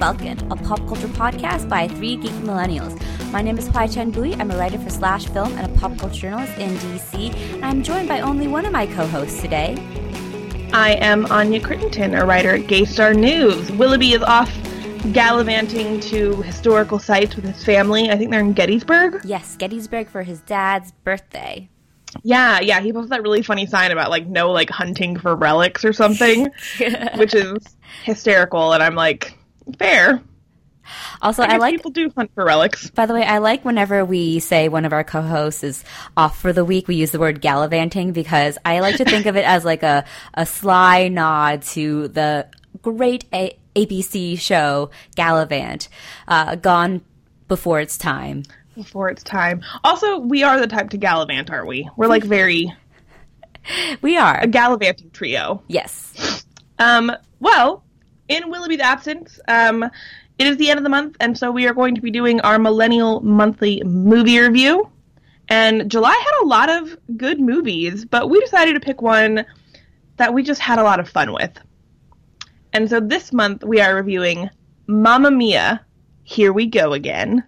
Belkin, a pop culture podcast by three geeky millennials. My name is Hoai-Tran Bui. I'm a writer for Slash Film and a pop culture journalist in DC. And I'm joined by only one of my co-hosts today. I am Anya Crittenton, a writer at Gay Star News. Willoughby is off gallivanting to historical sites with his family. I think they're in Gettysburg. Yes, Gettysburg for his dad's birthday. Yeah, yeah, he posted that really funny sign about like no like hunting for relics or something, which is hysterical. And I'm like, fair. Also, I, I, like people do hunt for relics. By the way, I like whenever we say one of our co-hosts is off for the week, we use the word gallivanting because I like to think of it as like a, a sly nod to the great a- ABC show Galavant, uh, gone before its time. Before its time. Also, we are the type to gallivant, aren't we? We're like very We are a gallivanting trio. yes. Um, well, in Willoughby's absence, um, it is the end of the month, and so we are going to be doing our Millennial Monthly Movie Review. And July had a lot of good movies, but we decided to pick one that we just had a lot of fun with. And so this month we are reviewing Mamma Mia, Here We Go Again.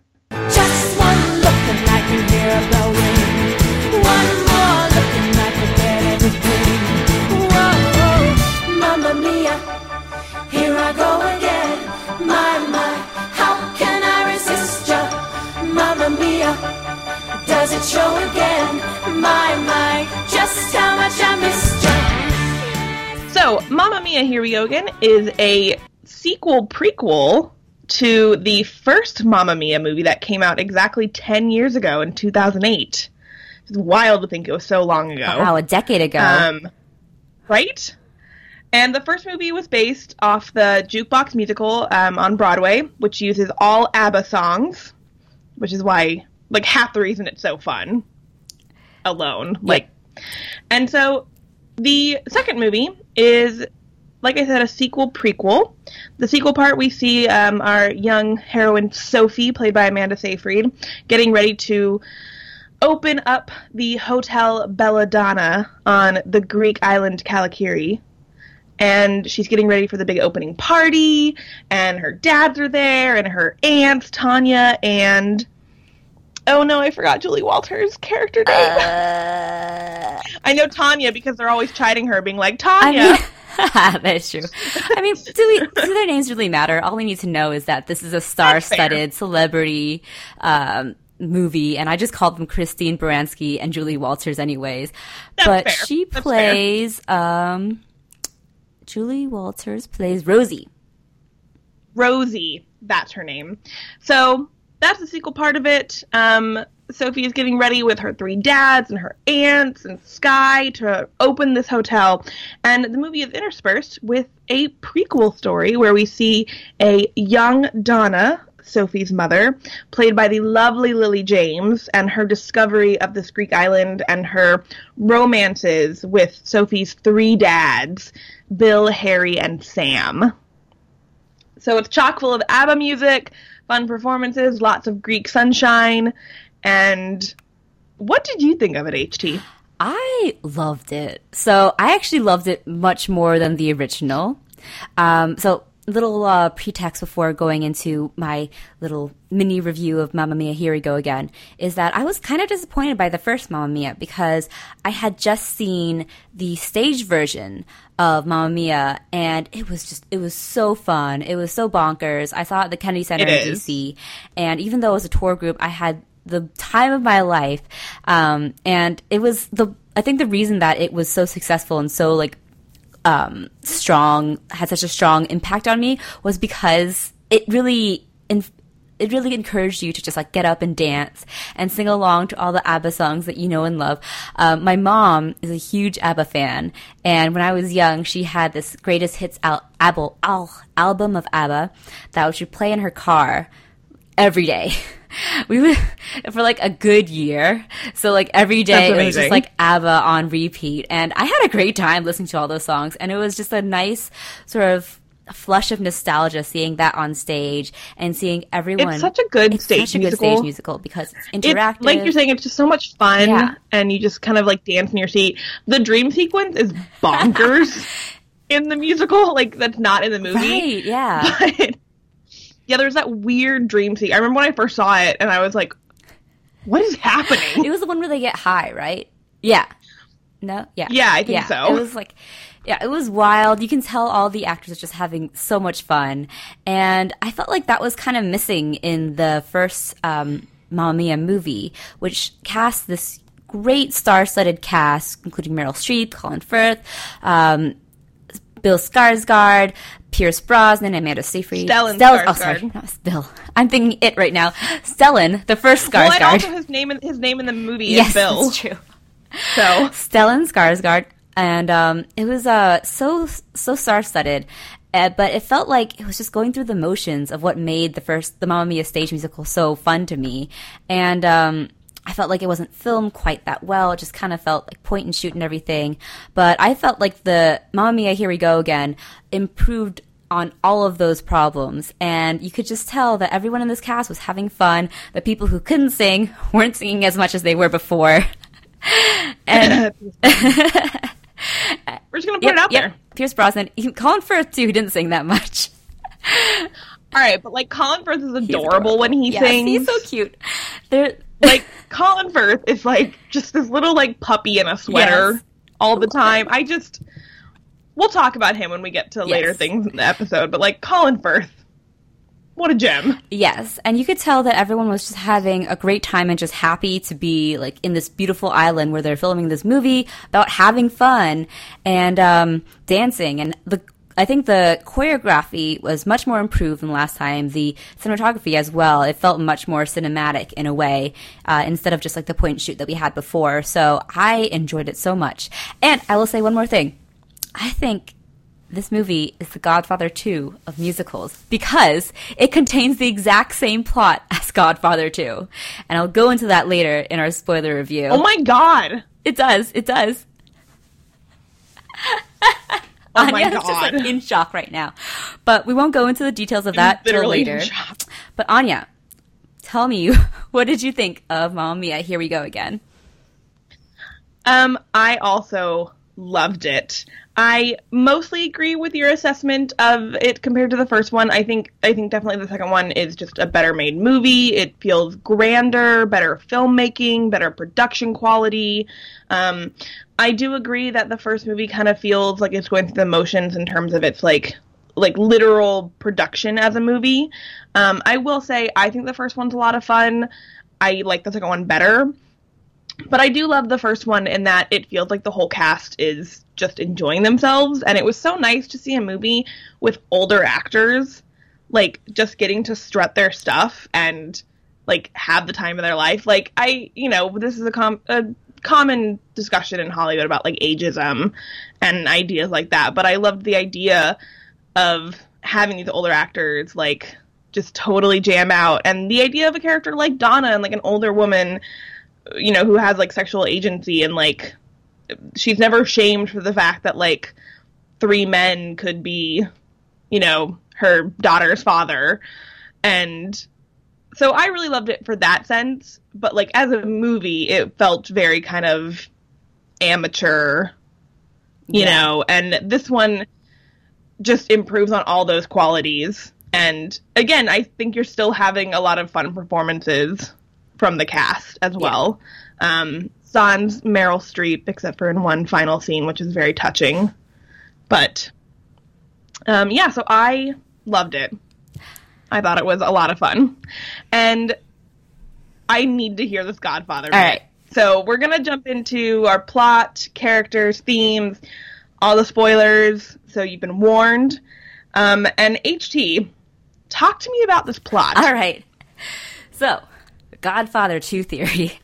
Does show again? My, my, just how much I missed ya. So, Mamma Mia, Here We Go Again is a sequel prequel to the first Mamma Mia movie that came out exactly 10 years ago in 2008. It's wild to think it was so long ago. Wow, a decade ago. Um, right? And the first movie was based off the jukebox musical um, on Broadway, which uses all ABBA songs, which is why, like, half the reason it's so fun alone. Like, and so the second movie is, like I said, a sequel prequel. The sequel part, we see um, our young heroine Sophie, played by Amanda Seyfried, getting ready to open up the Hotel Belladonna on the Greek island Kalokairi. And she's getting ready for the big opening party, and her dads are there, and her aunts, Tanya, and. Oh no, I forgot Julie Walters' character name. Uh, I know Tanya because they're always chiding her, being like, I Tanya! mean, that's true. I mean, do, we, do their names really matter? All we need to know is that this is a star-studded celebrity um, movie, and I just called them Christine Baranski and Julie Walters, anyways. That's but fair. she That's plays um, Julie Walters plays Rosie. Rosie, that's her name. So that's the sequel part of it. Um, Sophie is getting ready with her three dads and her aunts and Sky to open this hotel. And the movie is interspersed with a prequel story where we see a young Donna, Sophie's mother, played by the lovely Lily James, and her discovery of this Greek island and her romances with Sophie's three dads, Bill, Harry, and Sam. So it's chock full of ABBA music, fun performances, lots of Greek sunshine, and what did you think of it, HT? I loved it. So I actually loved it much more than the original. Um, so little uh, pretext before going into my little mini review of Mamma Mia, Here We Go Again, is that I was kind of disappointed by the first Mamma Mia because I had just seen the stage version of Mamma Mia and it was just, it was so fun. It was so bonkers. I saw it at the Kennedy Center It in is. DC and even though it was a tour group, I had the time of my life. Um, and it was the, I think the reason that it was so successful and so like um, strong had such a strong impact on me was because it really in, it really encouraged you to just like get up and dance and sing along to all the ABBA songs that you know and love. Um, my mom is a huge ABBA fan, and when I was young, she had this greatest hits al- al- al- album of ABBA that she would play in her car every day. We would for like a good year. So like every day it was just like ABBA on repeat, and I had a great time listening to all those songs, and it was just a nice sort of flush of nostalgia seeing that on stage and seeing everyone. It's such a good It's stage such a good musical. stage musical because it's It- interactive. like you're saying, it's just so much fun, Yeah. and you just kind of like dance in your seat. The dream sequence is bonkers in the musical, like that's not in the movie. right? Yeah. But yeah, there was that weird dream scene. I remember when I first saw it, and I was like, "What is happening?" It was the one where they get high, right? Yeah. No? Yeah. Yeah, I think so. It was like, yeah, it was wild. You can tell all the actors are just having so much fun. And I felt like that was kind of missing in the first um, Mamma Mia movie, which cast this great star studded cast, including Meryl Streep, Colin Firth, um, Bill Skarsgård, Pierce Brosnan, Amanda Seyfried. Stellan Stell- Oh, sorry. Not Bill. I'm thinking it right now. Stellan, the first Skarsgård. Well, and also his name in his name in the movie yes, is Bill. that's true. So Stellan Skarsgård, and um, it was uh, so so star studded. Uh, but it felt like it was just going through the motions of what made the first the Mamma Mia stage musical so fun to me, and um, I felt like it wasn't filmed quite that well. It just kind of felt like point and shoot and everything. But I felt like the Mamma Mia Here We Go Again improved on all of those problems. And you could just tell that everyone in this cast was having fun. The people who couldn't sing weren't singing as much as they were before. and we're just gonna put it out there. Pierce Brosnan, he- Colin Firth too, who didn't sing that much. All right, but like Colin Firth is adorable, adorable. when he Yes, sings. he's so cute. There, like Colin Firth is like just this little like puppy in a sweater Yes. all the time. I just we'll talk about him when we get to later things in the episode, but like Colin Firth, what a gem. Yes, and you could tell that everyone was just having a great time and just happy to be like in this beautiful island where they're filming this movie about having fun and um, dancing. And the I think the choreography was much more improved than last time. The cinematography as well. It felt much more cinematic in a way uh, instead of just like the point and shoot that we had before. So I enjoyed it so much. And I will say one more thing. I think this movie is the Godfather 2 of musicals because it contains the exact same plot as Godfather 2. And I'll go into that later in our spoiler review. Oh my god. It does. It does. Oh my Anya's just like in shock right now. But we won't go into the details of that till later. But Anya, tell me, what did you think of Mamma Mia? Here we go again. Um, I also loved it. I mostly agree with your assessment of it compared to the first one. I think I think definitely the second one is just a better made movie. It feels grander, better filmmaking, better production quality. Um, I do agree that the first movie kind of feels like it's going through the motions in terms of its like like literal production as a movie. Um, I will say I think the first one's a lot of fun. I like the second one better. But I do love the first one in that it feels like the whole cast is just enjoying themselves. And it was so nice to see a movie with older actors, like, just getting to strut their stuff and, like, have the time of their life. Like, I, you know, this is a, com- a common discussion in Hollywood about, like, ageism and ideas like that. But I loved the idea of having these older actors, like, just totally jam out. And the idea of a character like Donna and, like, an older woman you know, who has like sexual agency and like she's never shamed for the fact that like three men could be, you know, her daughter's father. And so I really loved it for that sense, but like as a movie, it felt very kind of amateur, you Yeah. know, and this one just improves on all those qualities. And again, I think you're still having a lot of fun performances from the cast as well. Um, sans Meryl Streep, except for in one final scene, which is very touching. But um, yeah, so I loved it. I thought it was a lot of fun, and I need to hear this Godfather. bit. right. So we're gonna jump into our plot, characters, themes, all the spoilers. So you've been warned. Um, and HT, talk to me about this plot. All right. So, Godfather 2 theory.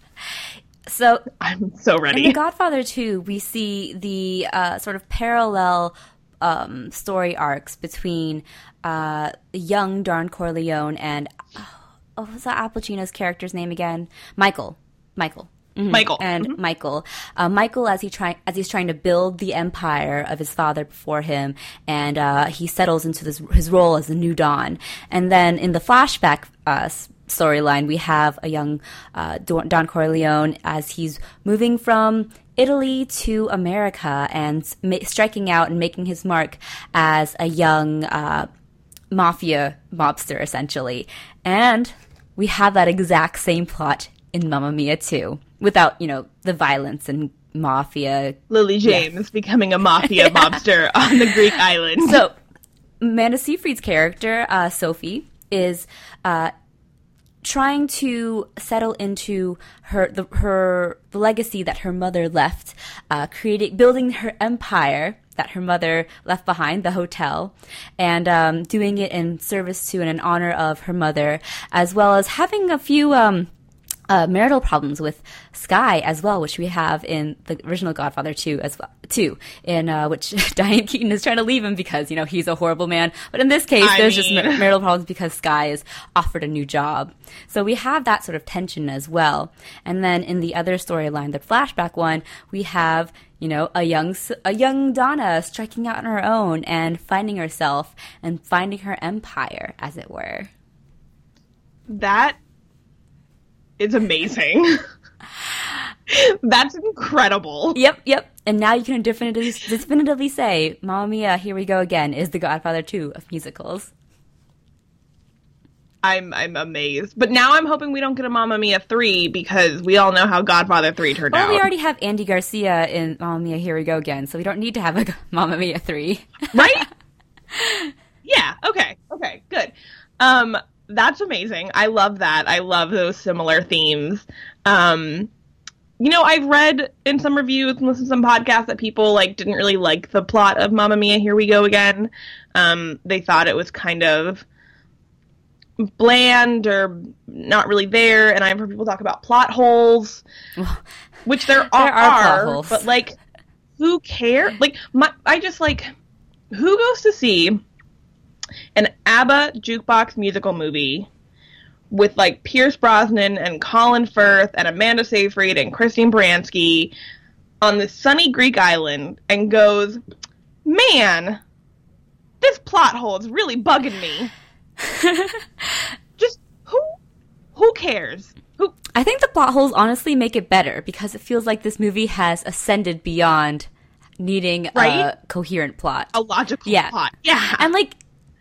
So, I'm so In ready. The Godfather 2, we see the uh, sort of parallel um, story arcs between uh, young Don Corleone and oh, what was that Al Pacino's character's name again? Michael. Michael. Mhm. Michael. and Michael. Uh, Michael, as he try as he's trying to build the empire of his father before him, and uh, he settles into this his role as the new Don. And then in the flashback uh, storyline, we have a young uh, Don Corleone as he's moving from Italy to America and striking out and making his mark as a young. Uh, mafia mobster essentially. And we have that exact same plot in Mamma Mia too, without, you know, the violence and mafia. Lily James becoming a mafia mobster on the Greek island. So, Amanda Seyfried's character, uh, Sophie, is uh, trying to settle into her the, her the legacy that her mother left, uh, creating building her empire that her mother left behind, the hotel, and um, doing it in service to and in honor of her mother, as well as having a few. Um, uh, marital problems with Sky as well, which we have in the original Godfather 2 as well, too, in uh, which Diane Keaton is trying to leave him because, you know, he's a horrible man. But in this case, I there's just mar- marital problems because Sky is offered a new job. So we have that sort of tension as well. And then in the other storyline, the flashback one, we have, you know, a young, a young Donna striking out on her own and finding herself and finding her empire, as it were. That is amazing. That's incredible. Yep, yep. And now you can definitively, definitively say, Mamma Mia, Here We Go Again is the Godfather 2 of musicals. I'm I'm amazed. But now I'm hoping we don't get a Mamma Mia 3 because we all know how Godfather 3 turned Well, out. we already have Andy Garcia in Mamma Mia, Here We Go Again, so we don't need to have a Mamma Mia 3. right? yeah. Okay. Okay. Good. Um, that's amazing. I love that. I love those similar themes. Um, you know, I've read in some reviews and listened to some podcasts that people like didn't really like the plot of Mamma Mia. Here we go again. Um, they thought it was kind of bland or not really there. And I've heard people talk about plot holes, which there, There are plot holes. but like, who cares? Like, my, I just like, who goes to see an ABBA jukebox musical movie with like Pierce Brosnan and Colin Firth and Amanda Seyfried and Christine Baranski on this sunny Greek island and goes, man, this plot hole is really bugging me. Just who who cares? Who I think the plot holes honestly make it better because it feels like this movie has ascended beyond needing Right? a coherent plot. a logical Yeah. plot? Yeah. And like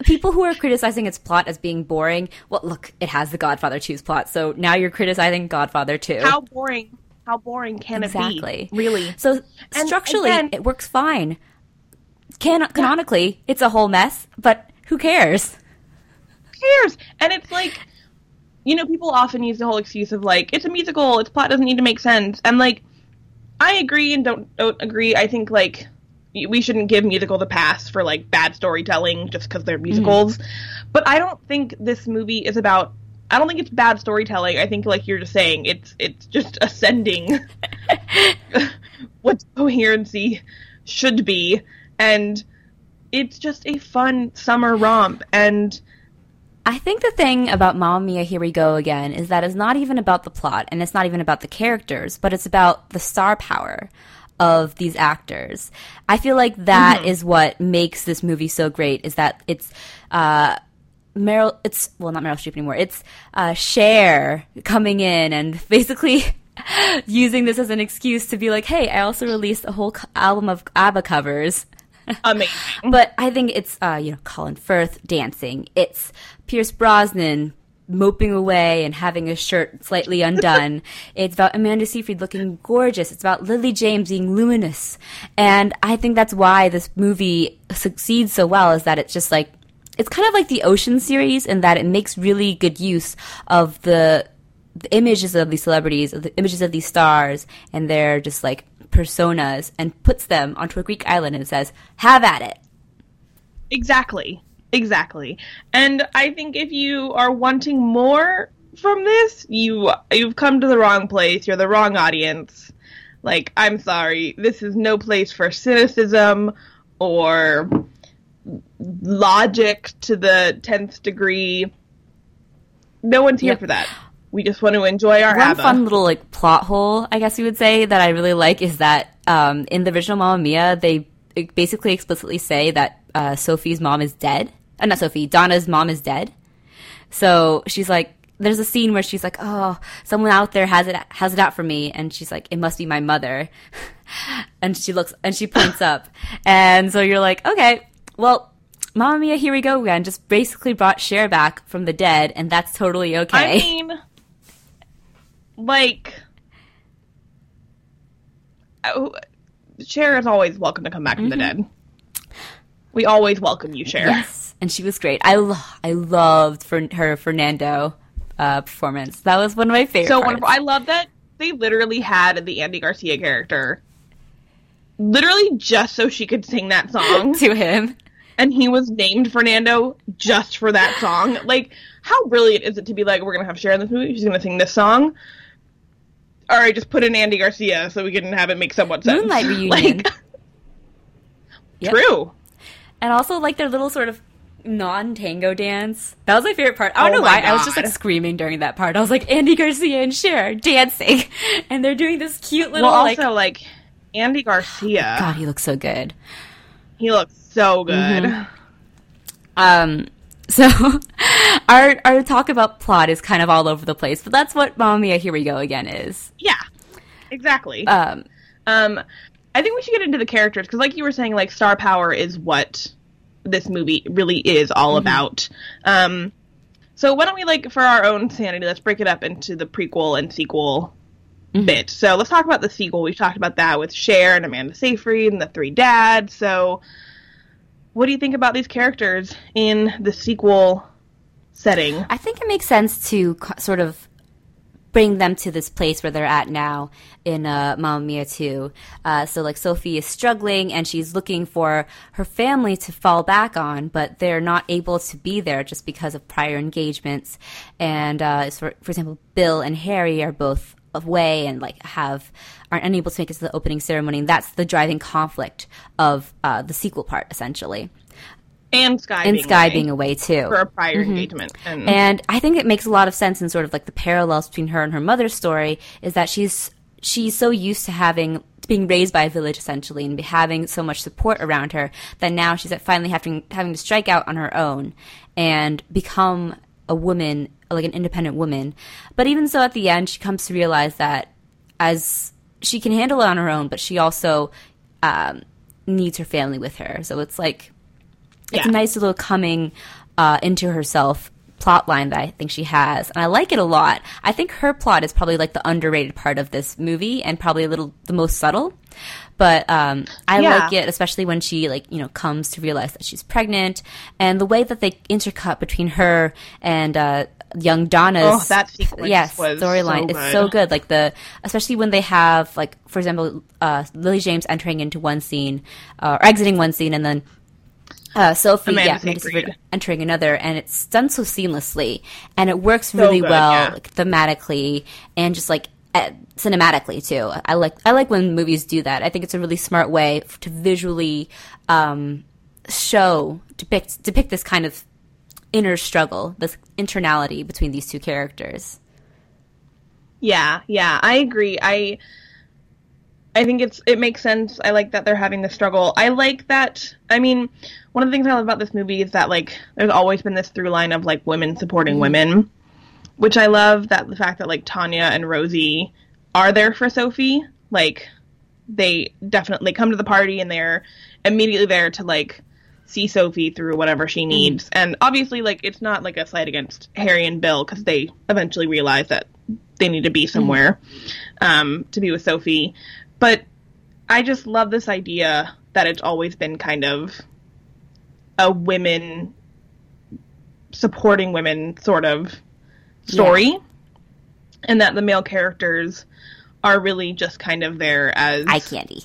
people who are criticizing its plot as being boring, well, look, it has the Godfather 2's plot, so now you're criticizing Godfather 2. How boring? How boring can exactly. it be? Exactly. Really? So structurally, it works fine. Can- canonically, it's a whole mess, but who cares? cares? And it's like, you know, people often use the whole excuse of like, it's a musical, its plot doesn't need to make sense. And like, I agree and don't don't agree. I think like we shouldn't give musical the pass for like bad storytelling just because they're musicals. Mm-hmm. But I don't think this movie is about. I don't think it's bad storytelling. I think like you're just saying, it's it's just ascending what coherency should be, and it's just a fun summer romp and. I think the thing about Mamma Mia, Here We Go Again is that it's not even about the plot and it's not even about the characters, but it's about the star power of these actors. I feel like that is what makes this movie so great is that it's, uh, Meryl, it's, well, not Meryl Streep anymore. It's, uh, Cher coming in and basically using this as an excuse to be like, hey, I also released a whole co- album of ABBA covers. amazing. But I think it's uh, you know Colin Firth dancing. It's Pierce Brosnan moping away and having a shirt slightly undone. it's about Amanda Seyfried looking gorgeous. It's about Lily James being luminous. And I think that's why this movie succeeds so well is that it's just like it's kind of like the Ocean series in that it makes really good use of the the images of these celebrities, of the images of these stars, and their just like personas, and puts them onto a Greek island and says, "Have at it." Exactly. Exactly. And I think if you are wanting more from this, you you've come to the wrong place. You're the wrong audience. Like, I'm sorry. This is no place for cynicism or logic to the 10th degree. No one's here Yep. for that. We just want to enjoy our One ABBA. fun little like plot hole, I guess you would say, that I really like is that um, in the original Mamma Mia, they basically explicitly say that uh, Sophie's mom is dead. Uh, not Sophie, Donna's mom is dead. So she's like, there's a scene where she's like, "Oh, someone out there has it has it out for me," and she's like, "It must be my mother." and she looks and she points up, and so you're like, "Okay, well." Mamma Mia, here we go again. Just basically brought Cher back from the dead, and that's totally okay. I mean, like, oh, Cher is always welcome to come back from the dead. We always welcome you, Cher. Mm-hmm. yes, and she was great. I lo- I loved for her Fernando uh, performance. That was one of my favorite. so wonderful. I love that they literally had the Andy Garcia character literally just so she could sing that song, to him. and he was named Fernando just for that song. Like, how brilliant is it to be like, we're gonna have Cher in this movie? She's gonna sing this song. All right, just put in Andy Garcia so we can have it make somewhat sense. Moonlight reunion. Like, Yep. true. And also like their little sort of non-tango dance. That was my favorite part. I don't Oh know why. I was just like screaming during that part. I was like Andy Garcia and Cher dancing, and they're doing this cute little Well, like. also like Andy Garcia, God, he looks so good. he looks so good. Mm-hmm. Um, so our our talk about plot is kind of all over the place, but that's what Mamma Mia, Here We Go Again is. Yeah, exactly. Um, Um, I think we should get into the characters because, like you were saying, like star power is what this movie really is all Mm-hmm. about. Um, so why don't we like for our own sanity, let's break it up into the prequel and sequel Mm-hmm. bit. So let's talk about the sequel. We've talked about that with Cher and Amanda Seyfried and the three dads. So what do you think about these characters in the sequel setting? I think it makes sense to sort of bring them to this place where they're at now in uh, Mamma Mia 2. Uh, so, like, Sophie is struggling and she's looking for her family to fall back on, but they're not able to be there just because of prior engagements. And, uh, for, for example, Bill and Harry are both away and like have aren't unable to make it to the opening ceremony and that's the driving conflict of uh, the sequel part essentially And Sky and being sky away being away too for a prior engagement. And, and I think it makes a lot of sense in sort of like the parallels between her and her mother's story is that she's she's so used to having being raised by a village essentially and having so much support around her that now she's finally having having to strike out on her own and become a woman like an independent woman. But even so at the end she comes to realize that as she can handle it on her own, but she also um, needs her family with her. So it's like it's a nice little coming uh, into herself plot line that I think she has, and I like it a lot. I think her plot is probably like the underrated part of this movie, and probably a little the most subtle. But um, I Yeah. like it, especially when she like you know comes to realize that she's pregnant, and the way that they intercut between her and uh, young Donna's Oh, that sequence yes storyline so is so good. good. Like the especially when they have like for example, uh, Lily James entering into one scene uh, or exiting one scene, and then uh, Sophie, Amanda yeah, Seyfried. Entering another, and it's done so seamlessly, and it works really good, well yeah. like, thematically and just like uh, cinematically too. I like I like when movies do that. I think it's a really smart way to visually um, show depict depict this kind of inner struggle, this internality between these two characters. Yeah, yeah, I agree. I I think it's it makes sense. I like that they're having the struggle. I like that. I mean, one of the things I love about this movie is that like there's always been this through line of like women supporting mm-hmm. women, which I love that the fact that like Tanya and Rosie are there for Sophie. Like they definitely come to the party and they're immediately there to like see Sophie through whatever she mm-hmm. needs. And obviously like it's not like a slight against Harry and Bill because they eventually realize that they need to be mm-hmm. somewhere um, to be with Sophie. But I just love this idea that it's always been kind of a women supporting women sort of story, and that the male characters are really just kind of there as Eye candy.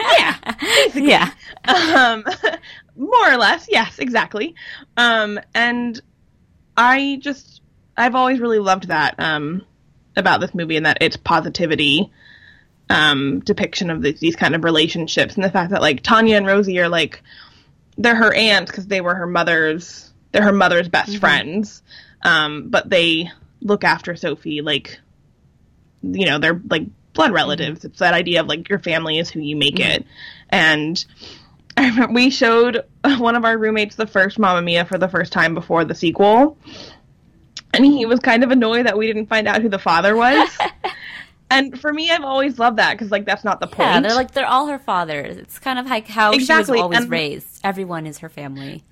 yeah, Yeah. um, more or less, yes, exactly. Um, and I just, I've always really loved that um, about this movie, and that its positivity um, depiction of these, these kind of relationships, and the fact that like Tanya and Rosie are like, they're her aunts because they were her mother's, they're her mother's best friends, um, but they look after Sophie like, you know, they're like blood relatives. It's that idea of like your family is who you make it, and. I remember we showed one of our roommates the first Mamma Mia for the first time before the sequel, and he was kind of annoyed that we didn't find out who the father was. And for me, I've always loved that because like that's not the point. Yeah, they're like they're all her fathers. It's kind of like how Exactly, she was always and- raised. Everyone is her family.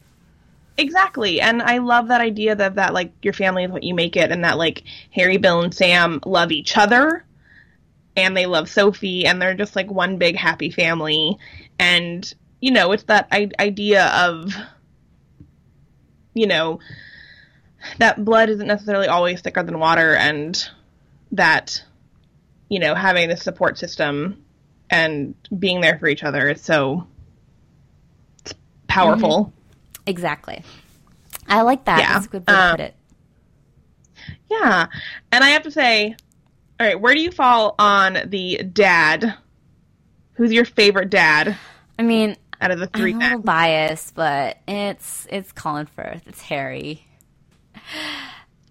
Exactly. And I love that idea that that like your family is what you make it and that like Harry, Bill and Sam love each other and they love Sophie and they're just like one big happy family and you know, it's that I- idea of you know that blood isn't necessarily always thicker than water and that you know, having this support system and being there for each other is so powerful. Exactly. I like that. Yeah. That's a good way to Um, put it. Yeah. And I have to say, all right, where do you fall on the dad? Who's your favorite dad I mean, out of the three I'm a little biased, but it's it's Colin Firth. It's Harry.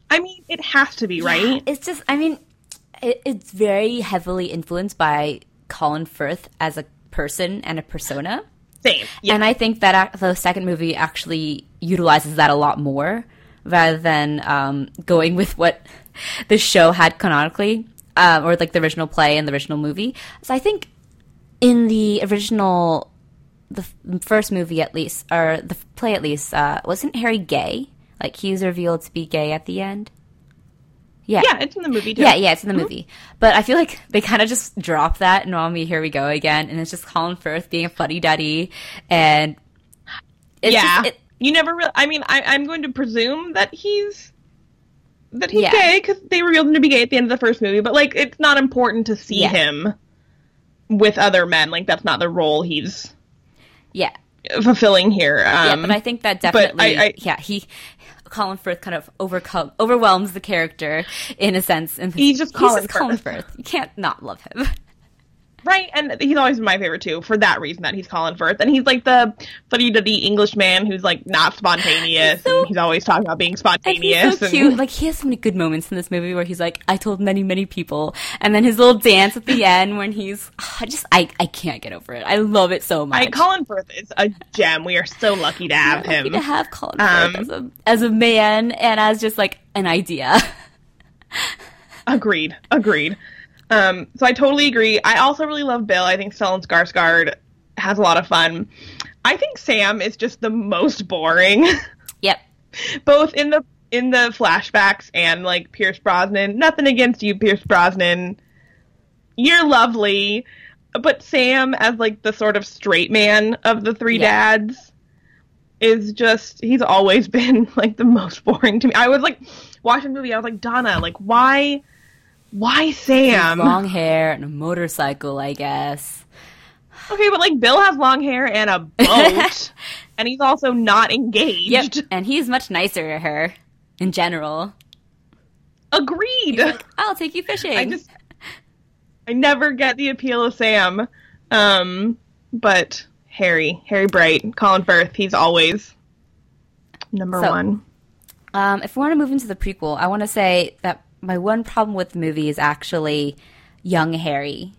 I mean, it has to be, right? It's just, I mean, it, it's very heavily influenced by Colin Firth as a person and a persona. Same. Yeah. And I think that the second movie actually utilizes that a lot more rather than um, going with what the show had canonically, um, or like the original play and the original movie. So I think in the original, the first movie at least, or the play at least, uh, wasn't Harry gay? Like he was revealed to be gay at the end. Yeah. yeah, it's in the movie too. Yeah, yeah, it's in the movie. But I feel like they kind of just drop that and on me, here we go again. And it's just Colin Firth being a fuddy duddy. And it's yeah. just, it, you never really. I mean, I, I'm going to presume that he's that he's Yeah. gay because they revealed him to be gay at the end of the first movie. But like, it's not important to see Yeah. him with other men. Like, that's not the role he's yeah. fulfilling here. Yeah, Um, but I think that definitely, I- I- yeah, he, Colin Firth kind of overcome, overwhelms the character in a sense. And He's just Colin Firth. Firth. You can't not love him. Right, and he's always been my favorite too, for that reason that he's Colin Firth. And he's like the fuddy duddy English man who's like not spontaneous so- and he's always talking about being spontaneous. And he's so and- cute. Like he has so many good moments in this movie where he's like, "I told many, many people," and then his little dance at the end when he's, I just, I, I can't get over it. I love it so much. I, Colin Firth is a gem. We are so lucky to have Lucky him. to have Colin Um, Firth as a as a man and as just like an idea. Agreed. Agreed. Um, so I totally agree. I also really love Bill. I think Stellan Skarsgård has a lot of fun. I think Sam is just the most boring, yep. both in the in the flashbacks and like Pierce Brosnan. Nothing against you, Pierce Brosnan. You're lovely, but Sam as like the sort of straight man of the three Yeah. dads is just he's always been like the most boring to me. I was like watching the movie, I was like, Donna, like why why Sam? Long hair and a motorcycle, I guess. Okay, but like Bill has long hair and a boat, and he's also not engaged. Yep. And he's much nicer to her in general. Agreed. I'll take you fishing. I just I never get the appeal of Sam. Um, but Harry, Harry Bright, Colin Firth, he's always number So- one. Um, if we want to move into the prequel, I want to say that my one problem with the movie is actually young Harry.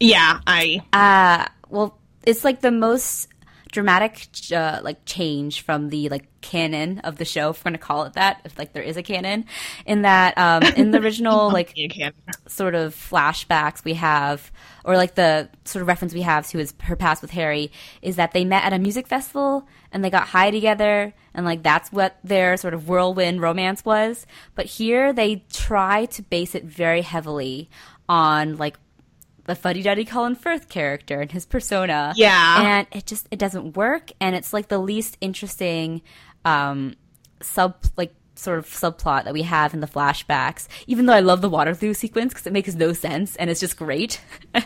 Yeah, I Uh, well, it's like the most dramatic uh, like change from the like canon of the show, if we're gonna call it that, if like there is a canon. In that, um, in the original like sort of flashbacks we have, or like the sort of reference we have to his her past with Harry, is that they met at a music festival and they got high together, and like that's what their sort of whirlwind romance was. But here they try to base it very heavily on like the fuddy duddy Colin Firth character and his persona. Yeah. and it just it doesn't work, and it's like the least interesting um, sub like sort of subplot that we have in the flashbacks. Even though I love the Waterloo sequence because it makes no sense and it's just great.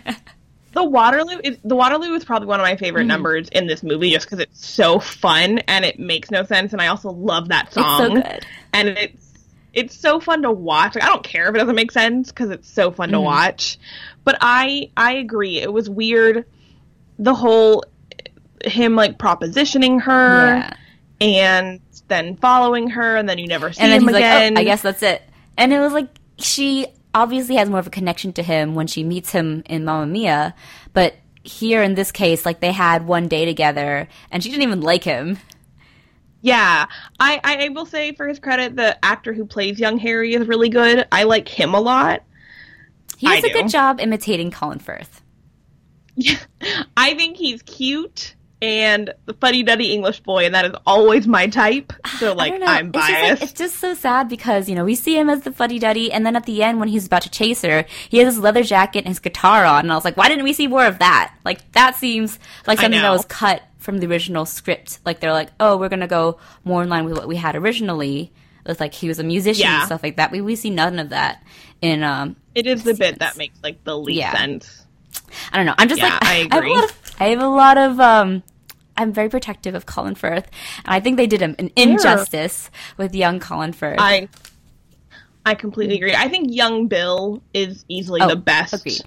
The Waterloo is the Waterloo is probably one of my favorite Mm-hmm. numbers in this movie just because it's so fun and it makes no sense and I also love that so song. good. And it's it's so fun to watch. Like I don't care if it doesn't make sense because it's so fun Mm-hmm. to watch. But I I agree. It was weird the whole him like propositioning her Yeah. and then following her and then you never see and then him he's again. like, "Oh, I guess that's it." And it was like she obviously has more of a connection to him when she meets him in Mamma Mia, but here in this case, like they had one day together, and she didn't even like him. Yeah, I I will say for his credit, the actor who plays young Harry is really good. I like him a lot. He does I a good job imitating Colin Firth. I think he's cute and the fuddy duddy English boy, and that is always my type. So like. I'm It's just, like, biased. it's just so sad because you know we see him as the fuddy duddy, and then at the end when he's about to chase her, he has his leather jacket and his guitar on, and I was like, why didn't we see more of that? Like that seems like something that was cut from the original script. Like they're like, oh, we're gonna go more in line with what we had originally. With like he was a musician Yeah. and stuff like that. We we see none of that in um it is the bit that makes like the least Yeah. sense. I don't know. I'm just Yeah, like I have a agree. lot of, I have a lot of um I'm very protective of Colin Firth, and I think they did him an injustice with young Colin Firth. I I completely agree. I think young Bill is easily Oh, the best. agreed.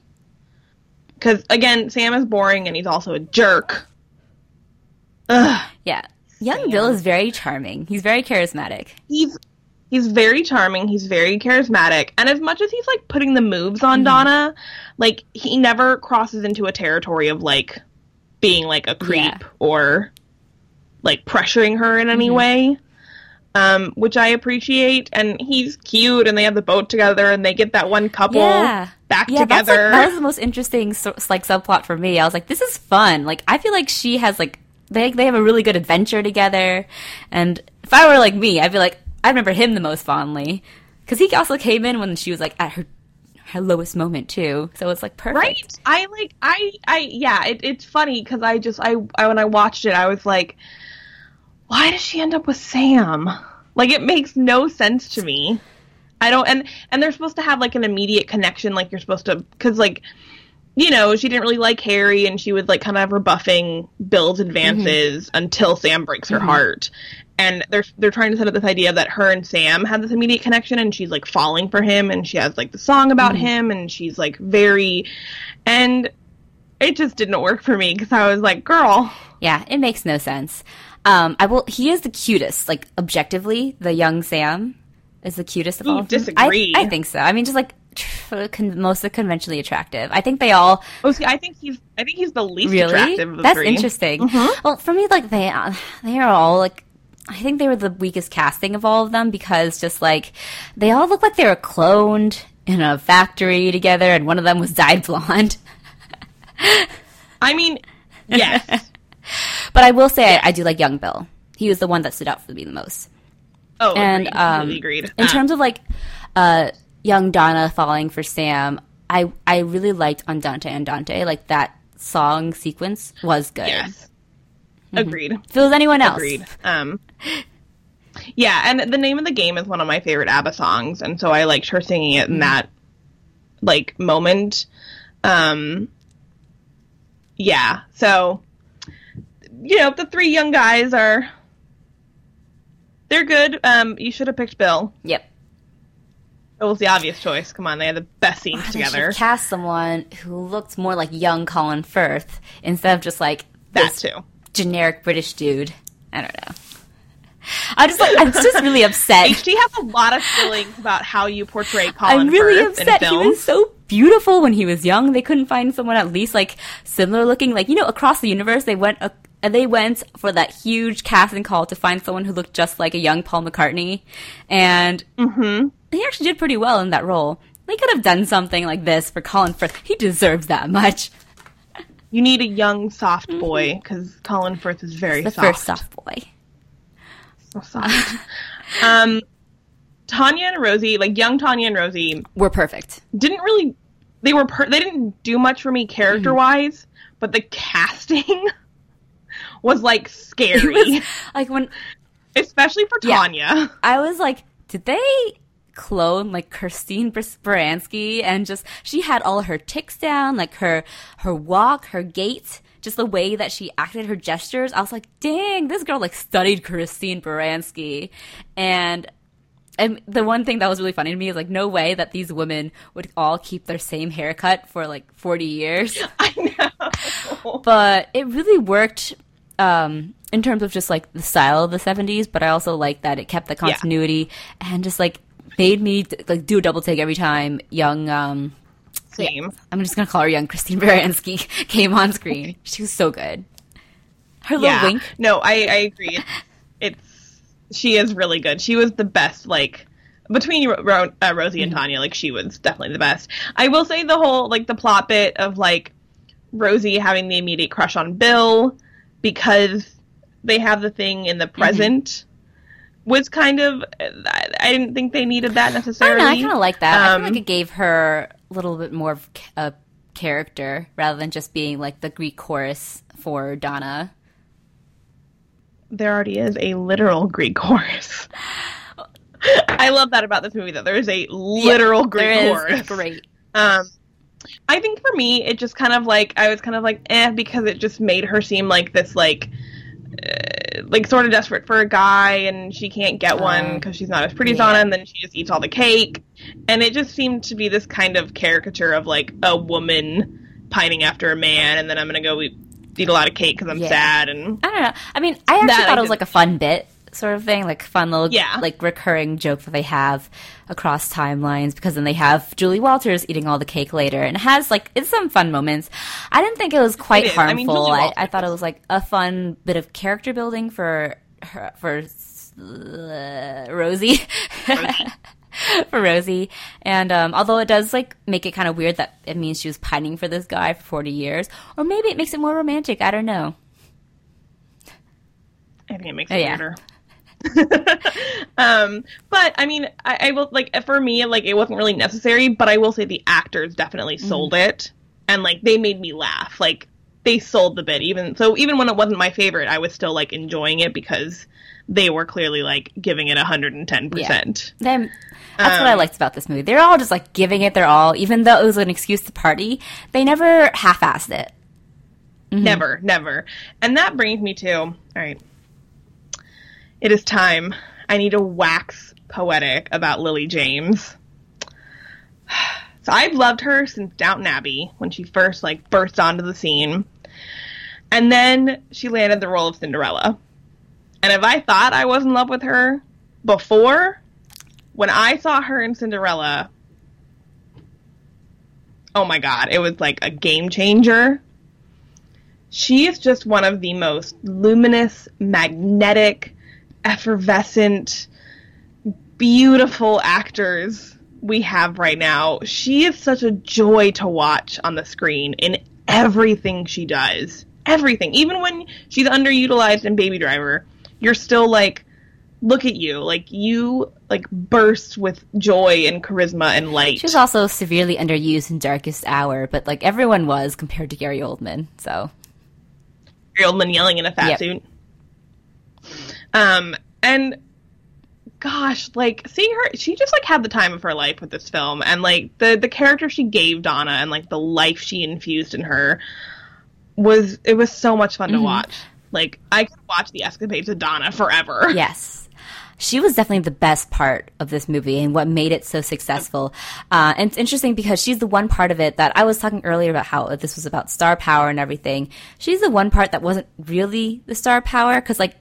Because again, Sam is boring and he's also a jerk. Ugh. Yeah. Young Bill is very charming. He's very charismatic. He's he's very charming. He's very charismatic, and as much as he's like putting the moves Mm-hmm. on Donna, like he never crosses into a territory of like being like a creep Yeah. or like pressuring her in any Mm-hmm. way. Um, which I appreciate, and he's cute, and they have the boat together, and they get that one couple Yeah. back yeah, that's, together. like, that was the most interesting so, like subplot for me. I was like, this is fun. Like, I feel like she has like they they have a really good adventure together. And if I were like me, I'd be like, I remember him the most fondly because he also came in when she was like at her her lowest moment too. So it's like perfect. Right. I like I I yeah, it, it's funny cuz I just I, I when I watched it I was like why does she end up with Sam? Like it makes no sense to me. I don't and and they're supposed to have like an immediate connection like you're supposed to cuz like you know, she didn't really like Harry and she was like kind of rebuffing Bill's mm-hmm. advances until Sam breaks her mm-hmm. heart. And they're they're trying to set up this idea that her and Sam have this immediate connection and she's like falling for him and she has like the song about him and she's like very and it just didn't work for me because I was like, girl, Yeah, it makes no sense. Um, I will. He is the cutest, like objectively. The young Sam is the cutest of Ooh, all. of disagree. I, I think so. I mean, just like most conventionally attractive. I think they all oh, see, I think he's I think he's the least really. attractive of the That's three. interesting. Well, for me, like they uh, they are all like. I think they were the weakest casting of all of them because just like they all look like they were cloned in a factory together, and one of them was dyed blonde. I mean, yes. But I will say I, I do like young Bill. He was the one that stood out for me the most. Oh, and agreed. um, completely agreed. in Uh, terms of like uh, young Donna falling for Sam, I I really liked Andante and Andante. Like that song sequence was good. yes. Agreed. So was anyone else, Agreed. Um, yeah, and the name of the game is one of my favorite ABBA songs, and so I liked her singing it in that like moment. Um, yeah, so you know the three young guys are they're good. Um, you should have picked Bill. Yep. It was the obvious choice. Come on, they had the best scenes should together. cast someone who looked more like young Colin Firth instead of just like That too. Generic British dude. I don't know. I'm just like I'm just really upset. HT has a lot of feelings about how you portray Colin I'm really Firth upset. He was so beautiful when he was young. They couldn't find someone at least like similar looking. Like you know, across the universe, they went. Uh, they went for that huge casting call to find someone who looked just like a young Paul McCartney, and Mm-hmm. he actually did pretty well in that role. They could have done something like this for Colin Firth. He deserves that much. You need a young, soft boy because Colin Firth is very Mm-hmm. The soft. first soft boy. So soft. um, Tanya and Rosie, like young Tanya and Rosie, We're perfect. didn't really. They were. Per- they didn't do much for me character wise, but the casting was like scary, was like when especially for Yeah. Tanya. I was like, did they clone like Christine Baranski and just she had all her ticks down, like her her walk, her gait, just the way that she acted, her gestures. I was like, dang, this girl like studied Christine Baranski, and. And the one thing that was really funny to me is like, no way that these women would all keep their same haircut for like 40 years I know. but it really worked um, in terms of just like the style of the 70s but i also like that it kept the continuity and just like made me like do a double take every time young um Same. i'm just gonna call her young christine baranski came on screen she was so good her little Yeah. wink No, I, I agree. It's, it's she is really good. She was the best like between Ro- Ro- uh, Rosie and Tanya, like she was definitely the best. I will say the whole like the plot bit of like Rosie having the immediate crush on Bill because they have the thing in the present was kind of I, I didn't think they needed that necessarily. know. I kind of like that. I Um, feel like it gave her a little bit more of a character rather than just being like the Greek chorus for Donna. there already is a literal Greek chorus. I love that about this movie that there is a literal Greek There is chorus. great. Um, I think for me, it just kind of like I was kind of like eh because it just made her seem like this like. Uh, like sort of desperate for a guy and she can't get one Oh. because she's not as pretty as Yeah. Donna and then she just eats all the cake and it just seemed to be this kind of caricature of like a woman pining after a man and then I'm gonna go eat, eat a lot of cake because I'm Yeah. sad and I don't know. I mean, I actually That I thought it was like a fun bit sort of thing, like fun little Yeah. like recurring joke that they have across timelines because then they have Julie Walters eating all the cake later and it has like it's some fun moments. I didn't think it was quite It is. I mean, harmful. I, I thought it was like a fun bit of character building for her for uh, Rosie. for Rosie. And um, although it does like make it kind of weird that it means she was pining for this guy for 40 years, or maybe it makes it more romantic. I don't know. I think it makes Oh, it yeah. weirder. um, but I mean, I, I will like for me, like it wasn't really necessary, but I will say the actors definitely Mm-hmm. sold it, and like they made me laugh. Like they sold the bit, even so. Even when it wasn't my favorite, I was still like enjoying it because they were clearly like giving it hundred and ten percent. Them, that's what I Um, liked about this movie. They're all just like giving it their all, even though it was an excuse to party. They never half-assed it. Never, never. And that brings me to all right. It is time. I need to wax poetic about Lily James. So I've loved her since Downton Abbey when she first like burst onto the scene. And then she landed the role of Cinderella. And if I thought I was in love with her before, when I saw her in Cinderella, oh my god, it was like a game changer she is just one of the most luminous, magnetic, effervescent, beautiful actors we have right now. She is such a joy to watch on the screen in everything she does. Everything. Even when she's underutilized in Baby Driver, you're still like, look at you. Like, you, like, burst with joy and charisma and light. She was also severely underused in Darkest Hour, but like everyone was compared to Gary Oldman. So Gary Oldman yelling in a fat Yep. suit. Um, and gosh, like seeing her, she just like had the time of her life with this film, and like the the character she gave Donna and like the life she infused in her was it was so much fun Mm-hmm. to watch. Like I could watch the escapades of Donna forever. yes. She was definitely the best part of this movie and what made it so successful. Uh, and it's interesting because she's the one part of it that I was talking earlier about how this was about star power and everything. She's the one part that wasn't really the star power because, like,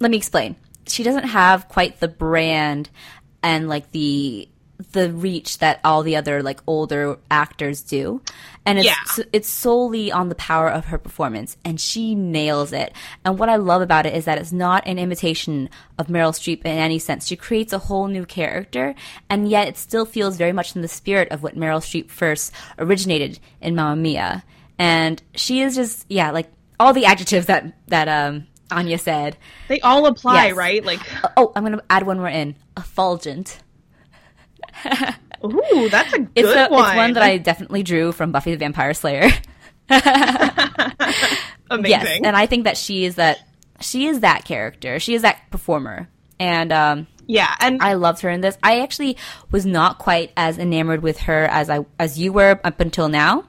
let me explain. She doesn't have quite the brand and like the the reach that all the other like older actors do. And it's Yeah. it's solely on the power of her performance and she nails it. And what I love about it is that it's not an imitation of Meryl Streep in any sense. She creates a whole new character and yet it still feels very much in the spirit of what Meryl Streep first originated in Mamma Mia. And she is just yeah, like all the adjectives that that um Anya said. They all apply, Yes. right? Like, Oh, I'm going to add one more in. Effulgent. ooh, that's a good It's, a, one. it's one that I definitely drew from Buffy the Vampire Slayer. amazing. Yes, and I think that she is that she is that character. She is that performer, and um, yeah, and I loved her in this. I actually was not quite as enamored with her as I as you were up until now.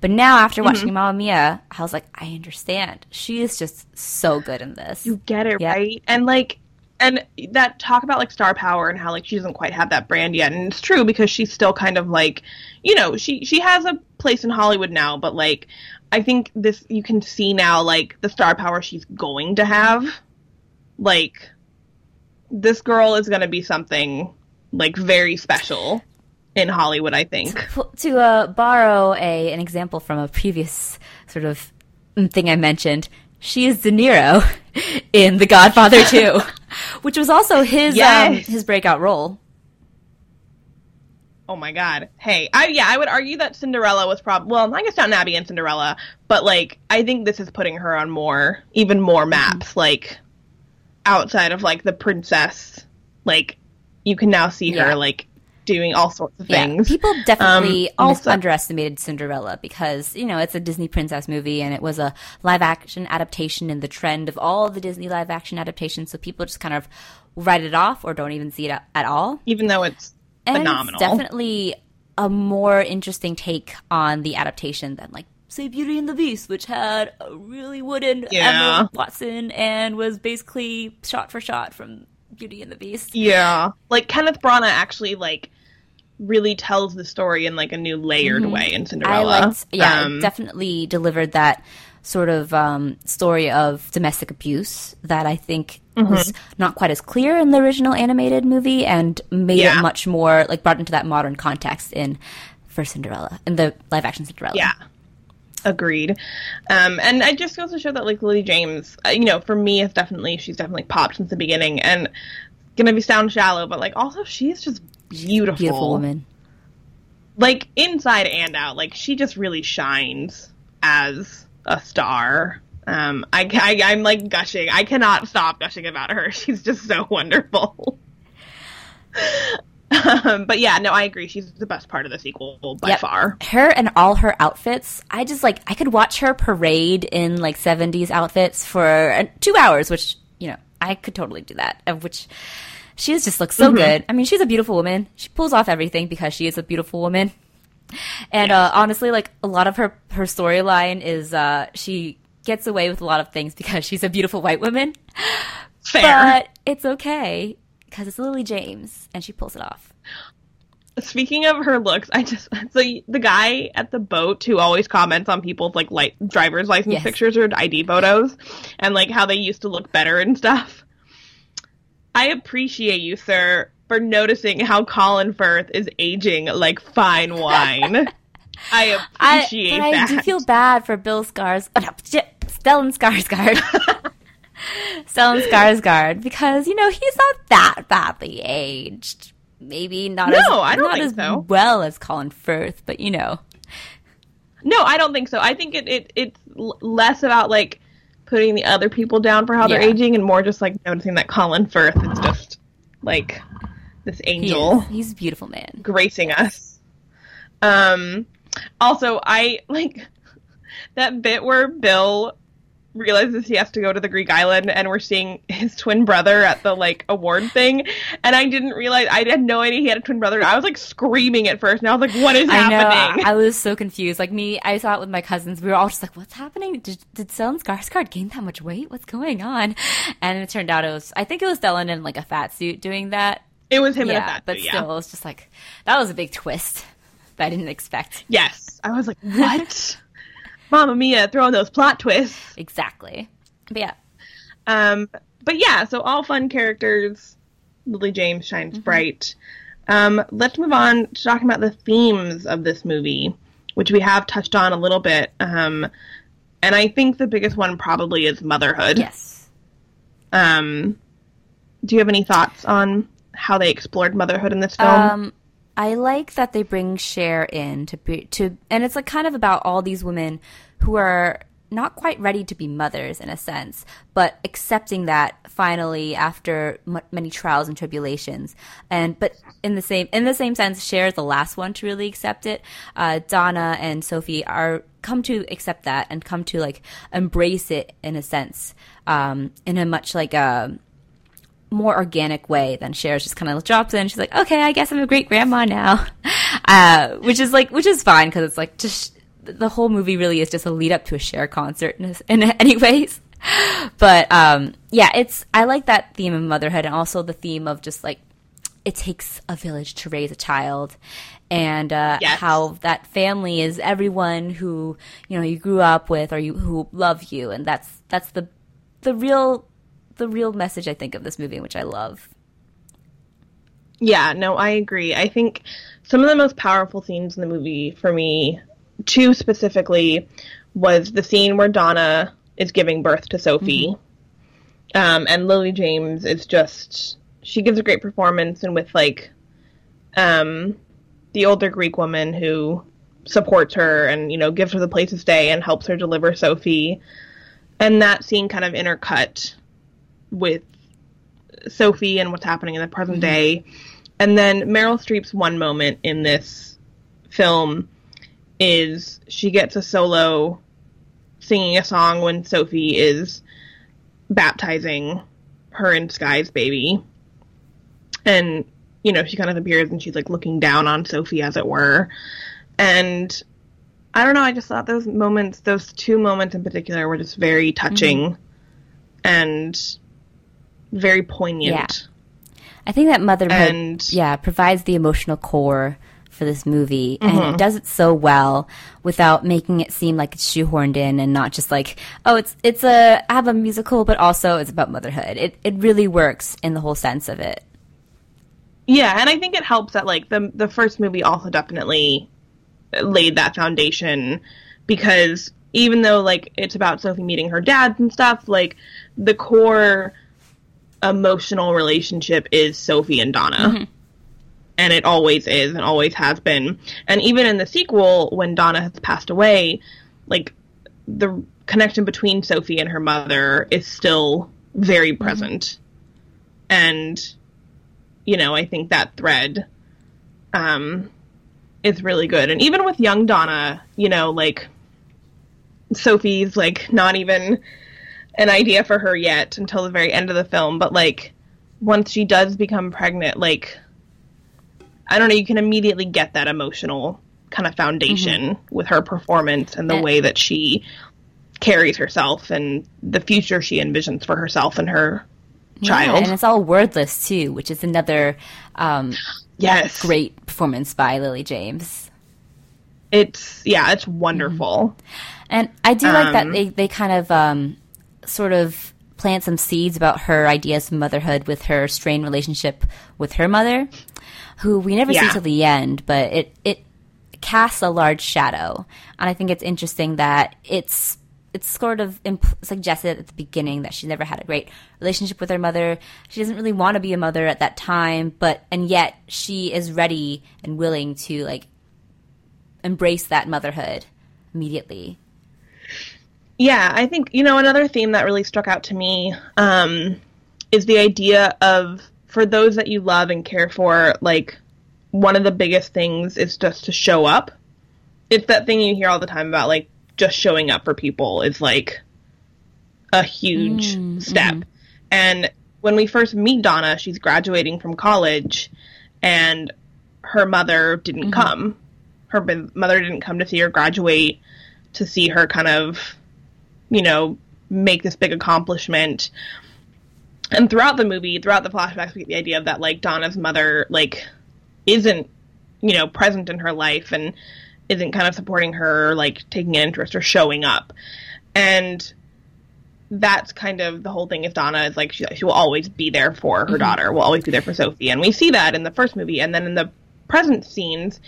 But now, after Mm-hmm. watching Mamma Mia, I was like, I understand. She is just so good in this. you get it Yeah. right and like and that talk about like star power and how like she doesn't quite have that brand yet and it's true because she's still kind of like you know she she has a place in hollywood now but like i think this you can see now like the star power she's going to have like this girl is going to be something like very special in hollywood i think to uh, borrow a an example from a previous sort of thing I mentioned, she is De Niro in The Godfather 2, which was also his um, his breakout role. Oh my god. Hey, I yeah, I would argue that Cinderella was probably well, I guess Downton Abbey and Cinderella, but like I think this is putting her on more, even more maps, like outside of like the princess. Like you can now see Yeah. her like doing all sorts of Yeah, things. people definitely Um, also- underestimated Cinderella because you know it's a Disney princess movie and it was a live action adaptation in the trend of all the Disney live action adaptations. So people just kind of write it off or don't even see it at, at all. even though it's And phenomenal. it's definitely a more interesting take on the adaptation than like say Beauty and the Beast, which had a really wooden Yeah. Emma Watson and was basically shot for shot from Beauty and the Beast. Yeah. Like Kenneth Branagh actually like really tells the story in like a new layered way in I Cinderella. liked, yeah, Um, it definitely delivered that sort of um, story of domestic abuse that I think Mm-hmm. was not quite as clear in the original animated movie and made Yeah. it much more like brought into that modern context in for Cinderella in the live action Cinderella. Yeah. Agreed. Um, and it just goes to show that like Lily James, uh, you know, for me, it's definitely she's definitely popped since the beginning, and gonna be sound shallow, but like also she's just beautiful, beautiful woman. like inside and out. Like she just really shines as a star. Um, I, I I'm like gushing. I cannot stop gushing about her. She's just so wonderful. um, but yeah, no, I agree. She's the best part of the sequel by Yep. far. Her and all her outfits, I just like I could watch her parade in like 70s outfits for uh, 2 hours, which, you know, I could totally do that. Of which she just looks so good. I mean, she's a beautiful woman. She pulls off everything because she is a beautiful woman. And uh, honestly, like a lot of her her storyline is uh, she gets away with a lot of things because she's a beautiful white woman. Fair. But it's okay because it's Lily James and she pulls it off. Speaking of her looks, I just so the guy at the boat who always comments on people's like light driver's license Yes. pictures or ID photos and like how they used to look better and stuff. I appreciate you, sir, for noticing how Colin Firth is aging like fine wine. I I, appreciate but I that. do feel bad for Bill Scars. Oh, no, Stellan Skarsgård. Stellan Skarsgård because you know he's not that badly aged. Maybe not No, as I don't think so. well as Colin Firth, but you know, No, I don't think so. I think it, it it's less about like putting the other people down for how they're aging and more just like noticing that Colin Firth is just like this angel. is. He's a beautiful man. gracing us. Um, also, I like that bit where Bill realizes he has to go to the Greek island, and we're seeing his twin brother at the like award thing, and I didn't realize I had no idea he had a twin brother. I was like screaming at first, and I was like, "What is I know. happening?" I, I was so confused. Like me, I saw it with my cousins. We were all just like, "What's happening? Did, did Stellan Skarsgård gain that much weight? What's going on?" And it turned out it was. I think it was Stellan in like a fat suit doing that. it was him in a yeah, fat but suit, still, yeah. it was just like that was a big twist that I didn't expect. Yes, I was like, "What?" Mamma Mia, throwing those plot twists. Exactly. But yeah, Um, but yeah, so all fun characters. Lily James shines bright. Um, let's move on to talking about the themes of this movie, which we have touched on a little bit. Um, and I think the biggest one probably is motherhood. yes. Um, do you have any thoughts on how they explored motherhood in this film? Um, I like that they bring Cher in to be to, and it's like kind of about all these women who are not quite ready to be mothers in a sense, but accepting that finally after m- many trials and tribulations. And but in the same in the same sense, Cher is the last one to really accept it. Uh, Donna and Sophie are come to accept that and come to like embrace it in a sense, um, in a much like a more organic way than Cher's just kind of drops in. She's like, okay, I guess I'm a great grandma now, uh, which is like, which is fine because it's like just the whole movie really is just a lead up to a Cher concert in, in any ways. But um, yeah, it's I like that theme of motherhood and also the theme of just like it takes a village to raise a child and uh, Yes. how that family is everyone who you know you grew up with or you who love you and that's that's the the real the real message I think of this movie which I love Yeah, no, I agree. I think some of the most powerful scenes in the movie for me, two specifically, was the scene where Donna is giving birth to Sophie. Um, and Lily James is just she gives a great performance and with like um the older Greek woman who supports her and you know gives her the place to stay and helps her deliver Sophie, and that scene kind of intercut with Sophie and what's happening in the present mm-hmm. day, and then Meryl Streep's one moment in this film is she gets a solo singing a song when Sophie is baptizing her and Sky's baby. And, you know, she kind of appears and she's like looking down on Sophie, as it were. And I don't know, I just thought those moments, those two moments in particular, were just very touching mm-hmm. and very poignant. Yeah. I think that motherhood, And- yeah, provides the emotional core for this movie, and Mm-hmm. it does it so well without making it seem like it's shoehorned in and not just like, oh, it's it's a ABBA musical, but also it's about motherhood. It it really works in the whole sense of it. Yeah, and I think it helps that like the the first movie also definitely laid that foundation because even though like it's about Sophie meeting her dad and stuff, like the core emotional relationship is Sophie and Donna. And it always is and always has been. And even in the sequel when Donna has passed away, like the connection between Sophie and her mother is still very present. And you know, I think that thread um, is really good. And even with young Donna, you know, like Sophie's like not even an idea for her yet until the very end of the film, but like once she does become pregnant, like I don't know, you can immediately get that emotional kind of foundation with her performance and the way that she carries herself and the future she envisions for herself and her Yeah, child. and it's all wordless too, which is another um, yes. great performance by Lily James. It's yeah, it's wonderful. And I do like that Um, they, they kind of um, sort of plant some seeds about her ideas of motherhood with her strained relationship with her mother, who we never see till the end, but it, it casts a large shadow. And I think it's interesting that it's it's sort of imp- suggested at the beginning that she never had a great relationship with her mother. She doesn't really want to be a mother at that time, but and yet she is ready and willing to like embrace that motherhood immediately. Yeah, I think you know another theme that really struck out to me um, is the idea of for those that you love and care for, like one of the biggest things is just to show up. It's that thing you hear all the time about like just showing up for people is like a huge mm, mm-hmm. step. And when we first meet Donna, she's graduating from college and her mother didn't mm-hmm. come. Her mother didn't come to see her graduate, to see her kind of you know, make this big accomplishment. And throughout the movie, throughout the flashbacks, we get the idea of that like Donna's mother like isn't, you know, present in her life and isn't kind of supporting her, like taking an interest or showing up. And that's kind of the whole thing is Donna is like she, she will always be there for her mm-hmm. daughter, will always be there for Sophie. And we see that in the first movie. And then in the present scenes,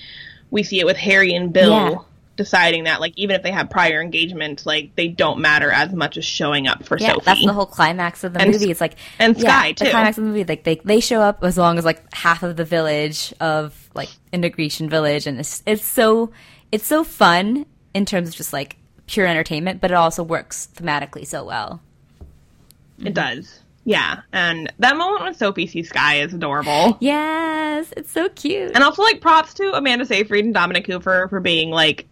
we see it with Harry and Bill Yeah. Deciding that like even if they have prior engagements, like they don't matter as much as showing up for Yeah, Sophie. that's the whole climax of the And- movie. It's like and yeah, Sky, The climax of the movie, like they they show up as long as like half of the village of like Integration Village, and it's it's so it's so fun in terms of just like pure entertainment, but it also works thematically so well. It mm-hmm. does. Yeah. And that moment when Sophie sees Sky is adorable. Yes, it's so cute. And also like props to Amanda Seyfried and Dominic Cooper for being like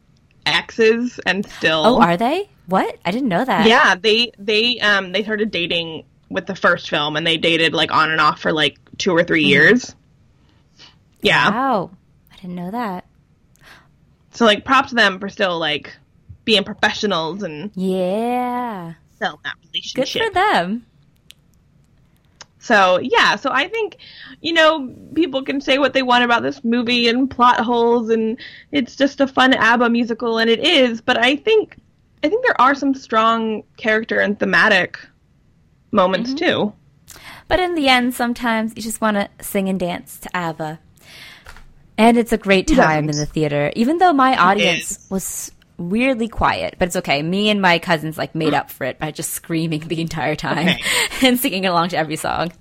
exes and still oh, are they? What? I didn't know that. Yeah, they they um they started dating with the first film and they dated like on and off for like two or 3 Mm-hmm. years. Yeah. Wow, I didn't know that. So like props to them for still like being professionals and Yeah, selling that relationship. good for them. So yeah, so I think, you know, people can say what they want about this movie and plot holes and it's just a fun ABBA musical and it is, but I think I think there are some strong character and thematic moments mm-hmm. too. But in the end, sometimes you just want to sing and dance to ABBA. And it's a great time in the theater, even though my audience was weirdly quiet. But it's okay. Me and my cousins like made up for it by just screaming the entire time Okay. and singing along to every song.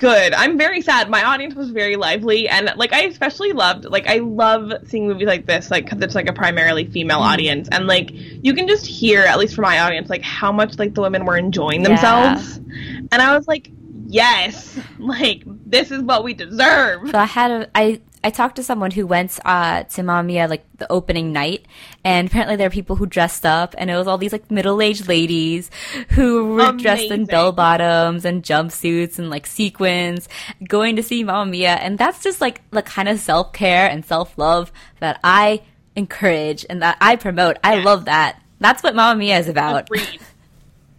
good. I'm very sad. My audience was very lively, and like I especially loved like I love seeing movies like this, like because it's like a primarily female Mm-hmm. audience, and like you can just hear, at least for my audience, like how much like the women were enjoying Yeah. themselves, and I was like, yes, like this is what we deserve. So I had a I I talked to someone who went uh, to Mamma Mia like the opening night, and apparently there were people who dressed up, and it was all these like middle aged ladies who were dressed in bell bottoms and jumpsuits and like sequins, going to see Mamma Mia, and that's just like the kind of self care and self love that I encourage and that I promote. I love that. That's what Mamma Mia is about. Agreed.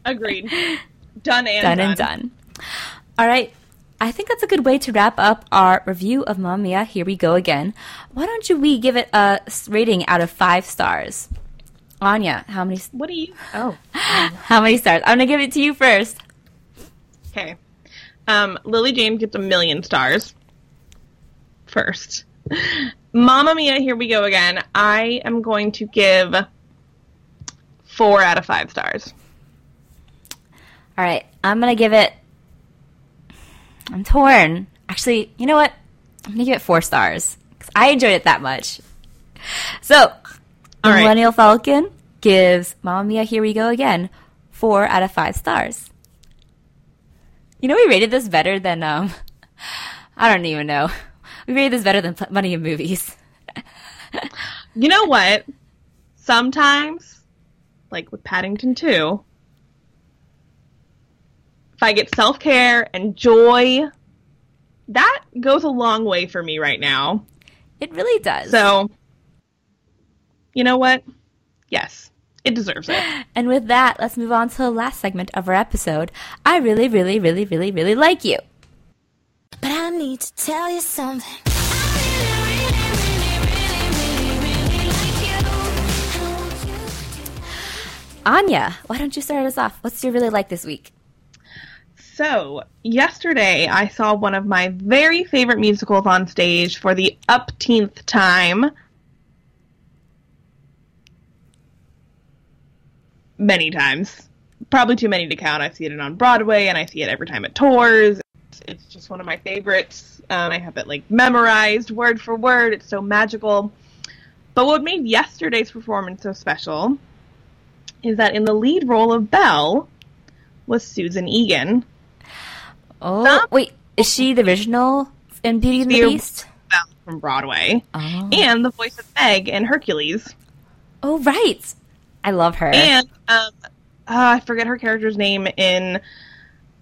Agreed. Done and done done. and done. All right. I think that's a good way to wrap up our review of Mamma Mia. Here we go again. Why don't you we give it a rating out of five stars? Anya, how many What do you? Oh, how many stars? I'm gonna give it to you first. okay. Um, Lily James gets a million stars. First, Mamma Mia, here we go again. I am going to give four out of five stars. All right, I'm gonna give it. I'm torn. Actually, you know what? I'm gonna give it four stars 'cause I enjoyed it that much. So, All right. Millennial Falcon gives Mamma Mia, Here We Go Again, four out of five stars. You know, we rated this better than, um, I don't even know. We rated this better than Money in Movies. You know what? Sometimes, like with Paddington 2, if I get self care and joy, that goes a long way for me right now. It really does. So, you know what? Yes, it deserves it. and with that, let's move on to the last segment of our episode. I really, really, really, really, really like you. But I need to tell you something. Anya, why don't you start us off? What's your really like this week? So, yesterday I saw one of my very favorite musicals on stage for the upteenth time. Many times. Probably too many to count. I see it on Broadway and I see it every time it tours. It's, just one of my favorites. Um, I have it like memorized word for word. It's so magical. But what made yesterday's performance so special is that in the lead role of Belle was Susan Egan. Oh, wait, is she the original in Beauty and the The- Beast? From Broadway, Oh. and the voice of Meg in Hercules, oh, right. I love her. and um, uh, I forget her character's name in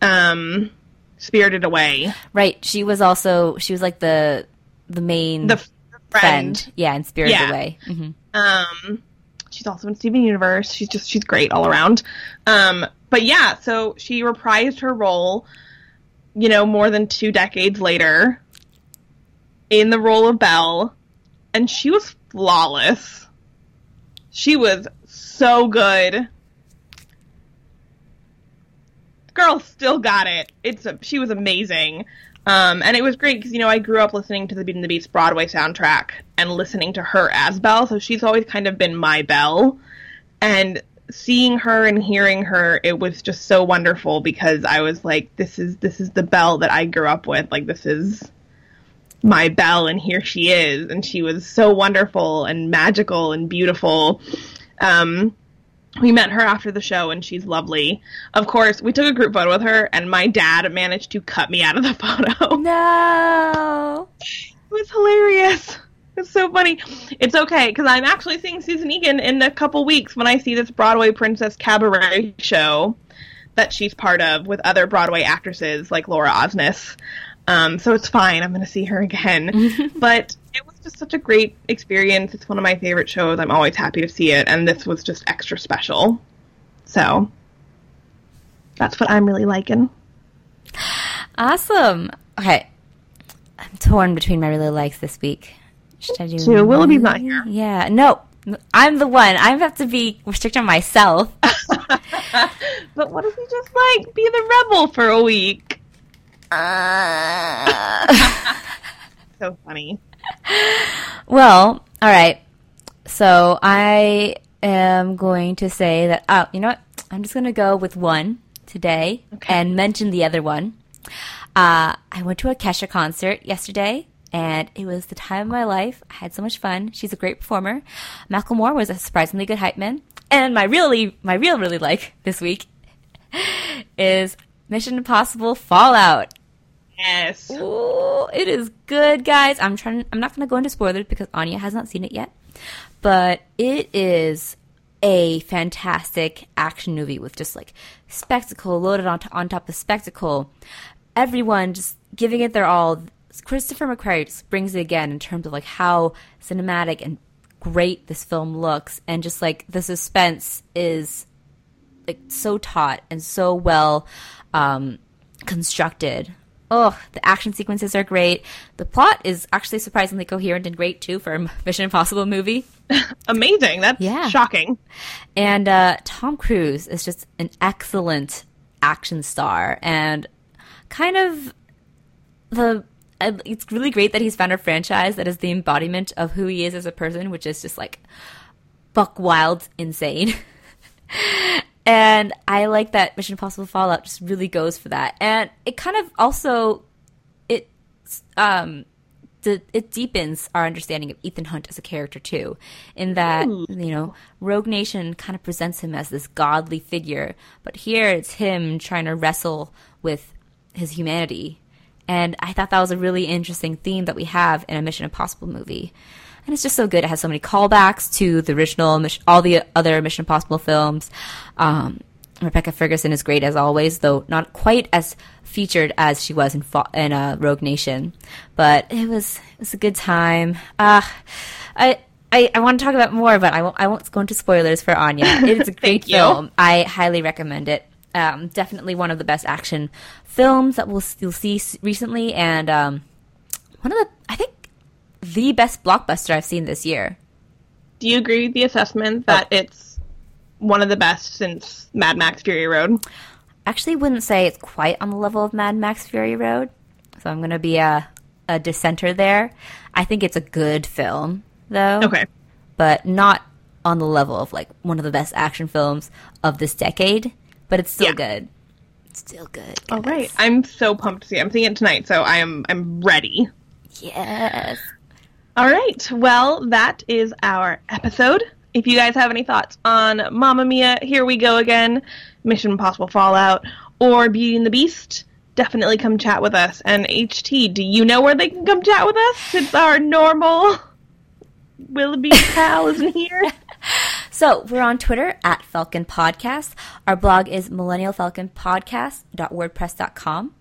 um, Spirited Away. right, she was also she was like the the main The f- friend. friend. Yeah, in Spirited Yeah. Away. hmm Um, she's also in Steven Universe. She's just she's great all around. Um, but yeah, so she reprised her role, you know, more than two decades later, in the role of Belle, and she was flawless. She was so good. Girl still got it. It's a, she was amazing. Um, and it was great because you know I grew up listening to the Beauty and the Beast Broadway soundtrack and listening to her as Belle, so she's always kind of been my Belle. And seeing her and hearing her, it was just so wonderful because I was like, this is this is the Belle that I grew up with. Like this is my Belle, and here she is, and she was so wonderful and magical and beautiful. Um, we met her after the show and she's lovely. Of course, we took a group photo with her and my dad managed to cut me out of the photo. No. It was hilarious. It's so funny. It's okay because I'm actually seeing Susan Egan in a couple weeks when I see this Broadway Princess Cabaret show that she's part of with other Broadway actresses like Laura Osnes. Um, so it's fine. I'm going to see her again. but it was just such a great experience. It's one of my favorite shows. I'm always happy to see it, and this was just extra special. So that's what I'm really liking. Awesome. Okay. I'm torn between my really likes this week. Should I do So Willoughby's not here. Yeah. No. I'm the one. I have to be restricting myself. But what if you just like be the rebel for a week? So funny. Well, all right. So I am going to say that. Oh, you know what? I'm just going to go with one today Okay. and mention the other one. Uh, I went to a Kesha concert yesterday, and it was the time of my life. I had so much fun. She's a great performer. Macklemore was a surprisingly good hype man. And my really, my real really like this week is Mission Impossible Fallout. Yes. Ooh, it is good, guys. I'm trying. I'm not going to go into spoilers because Anya has not seen it yet, but it is a fantastic action movie with just like spectacle loaded on, on top of spectacle. Everyone just giving it their all. Christopher McQuarrie brings it again in terms of like how cinematic and great this film looks, and just like the suspense is like so taut and so well um, constructed. Oh, the action sequences are great. The plot is actually surprisingly coherent and great too for a Mission Impossible movie. Amazing. That's Yeah. shocking. And uh, Tom Cruise is just an excellent action star and kind of the. It's really great that he's found a franchise that is the embodiment of who he is as a person, which is just like buck wild insane. and I like that Mission Impossible Fallout just really goes for that. And it kind of also it um the, it deepens our understanding of Ethan Hunt as a character too, in that you know Rogue Nation kind of presents him as this godly figure, but here it's him trying to wrestle with his humanity, and I thought that was a really interesting theme that we have in a Mission Impossible movie, and it's just so good. It has so many callbacks to the original, all the other Mission Impossible films. Um, Rebecca Ferguson is great as always, though not quite as featured as she was in in uh, Rogue Nation. But it was it was a good time. Uh, I. I, I want to talk about more, but I won't. I won't go into spoilers for Anya. It's a great Thank you. film. I highly recommend it. Um, definitely one of the best action films that we'll you'll see recently, and um, one of the I think the best blockbuster I've seen this year. Do you agree with the assessment that it's one of the best since Mad Max Fury Road? actually wouldn't say it's quite on the level of Mad Max Fury Road. So I'm going to be a, a dissenter there. I think it's a good film, though. Okay. But not on the level of like one of the best action films of this decade. But it's still Yeah. good. Still good. All guys. right. I'm so pumped to see it. I'm seeing it tonight, so I am I'm ready. Yes. All right. Well, that is our episode. If you guys have any thoughts on Mamma Mia, Here We Go Again, Mission Impossible Fallout, or Beauty and the Beast, definitely come chat with us. And HT, do you know where they can come chat with us? It's our normal Willoughby pal isn't here. So we're on Twitter at Falcon Podcast. Our blog is millennialfalconpodcast.wordpress.com.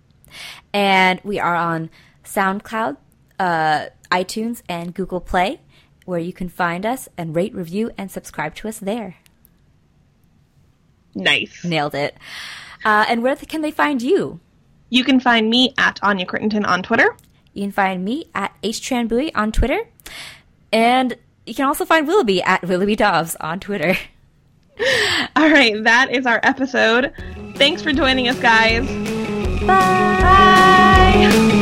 And we are on SoundCloud, uh, iTunes, and Google Play, where you can find us and rate, review, and subscribe to us there. Nice. Nailed it. Uh, and where can they find you? You can find me at Anya Crittenton on Twitter. You can find me at Hoai-Tran Bui on Twitter. And you can also find Willoughby at Willoughby Dobbs on Twitter. All right, that is our episode. Thanks for joining us, guys. Bye.